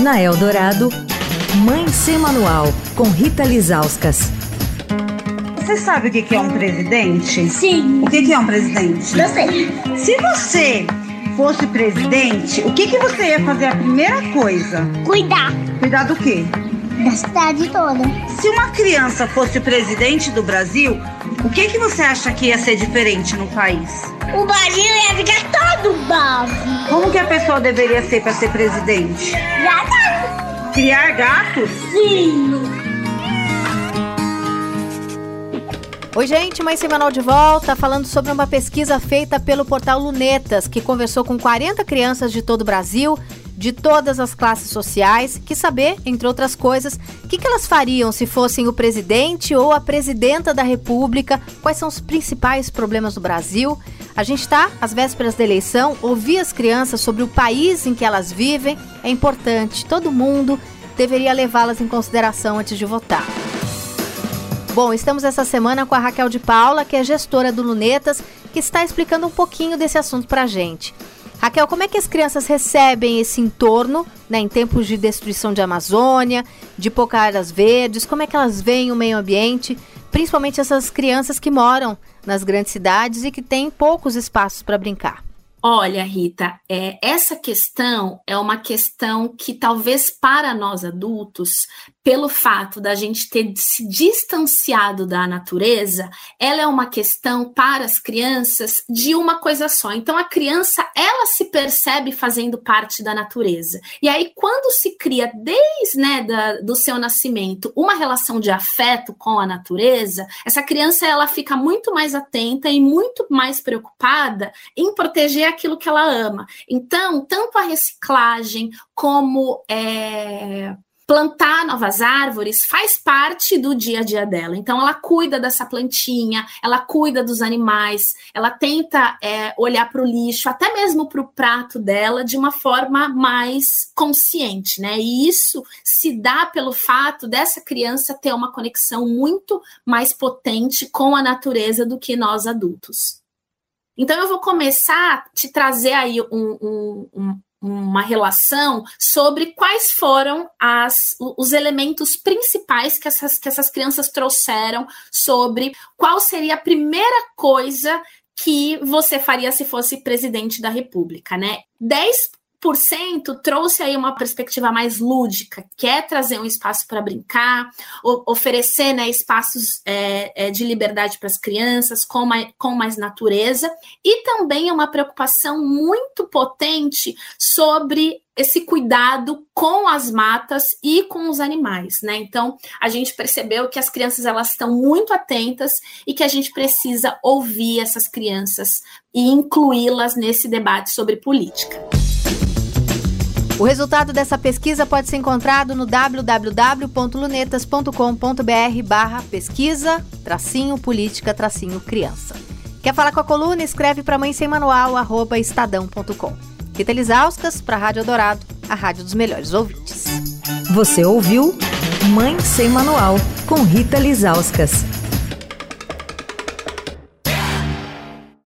Na Eldorado, Mãe Sem Manual, com Rita Lizauskas. Você sabe o que é um presidente? Sim. O que é um presidente? Eu sei. Se você fosse presidente, o que, que você ia fazer a primeira coisa? Cuidar Cuidar do quê? da cidade toda. Se uma criança fosse o presidente do Brasil, o que, que você acha que ia ser diferente no país? O Brasil ia ficar todo bravo. A pessoa deveria ser para ser presidente? Já tá. Criar gatos? Sim. Oi, gente, Mãe Semanal de volta, falando sobre uma pesquisa feita pelo portal Lunetas, que conversou com 40 crianças de todo o Brasil, de todas as classes sociais, que saber, entre outras coisas, o que, que elas fariam se fossem o presidente ou a presidenta da República, quais são os principais problemas do Brasil. A gente está às vésperas da eleição, ouvir as crianças sobre o país em que elas vivem é importante. Todo mundo deveria levá-las em consideração antes de votar. Bom, estamos essa semana com a Raquel de Paula, que é gestora do Lunetas, que está explicando um pouquinho desse assunto para a gente. Raquel, como é que as crianças recebem esse entorno, né, em tempos de destruição de Amazônia, de poucas áreas verdes? Como é que elas veem o meio ambiente, principalmente essas crianças que moram nas grandes cidades e que têm poucos espaços para brincar? Olha, Rita, é, essa questão é uma questão que talvez para nós adultos, pelo fato da gente ter se distanciado da natureza, ela é uma questão para as crianças de uma coisa só. Então a criança, ela se percebe fazendo parte da natureza. E aí quando se cria desde né, da, do seu nascimento uma relação de afeto com a natureza, essa criança ela fica muito mais atenta e muito mais preocupada em proteger aquilo que ela ama. Então, tanto a reciclagem como é, plantar novas árvores faz parte do dia a dia dela. Então, ela cuida dessa plantinha, ela cuida dos animais, ela tenta é, olhar para o lixo, até mesmo para o prato dela, de uma forma mais consciente, né? E isso se dá pelo fato dessa criança ter uma conexão muito mais potente com a natureza do que nós adultos. Então, eu vou começar a te trazer aí um, um, um, uma relação sobre quais foram as, os elementos principais que essas, que essas crianças trouxeram sobre qual seria a primeira coisa que você faria se fosse presidente da República, né? 10 trouxe aí uma perspectiva mais lúdica, que é trazer um espaço para brincar, oferecer né, espaços é, é, de liberdade para as crianças, com mais, com mais natureza, e também uma preocupação muito potente sobre esse cuidado com as matas e com os animais, né? Então, a gente percebeu que as crianças elas estão muito atentas e que a gente precisa ouvir essas crianças e incluí-las nesse debate sobre política. O resultado dessa pesquisa pode ser encontrado no www.lunetas.com.br barra pesquisa, tracinho, política, tracinho, criança. Quer falar com a coluna? Escreve para mãe sem manual, arroba estadão.com. Rita Lisauskas, para a Rádio Dourado, a rádio dos melhores ouvintes. Você ouviu Mãe Sem Manual, com Rita Lisauskas.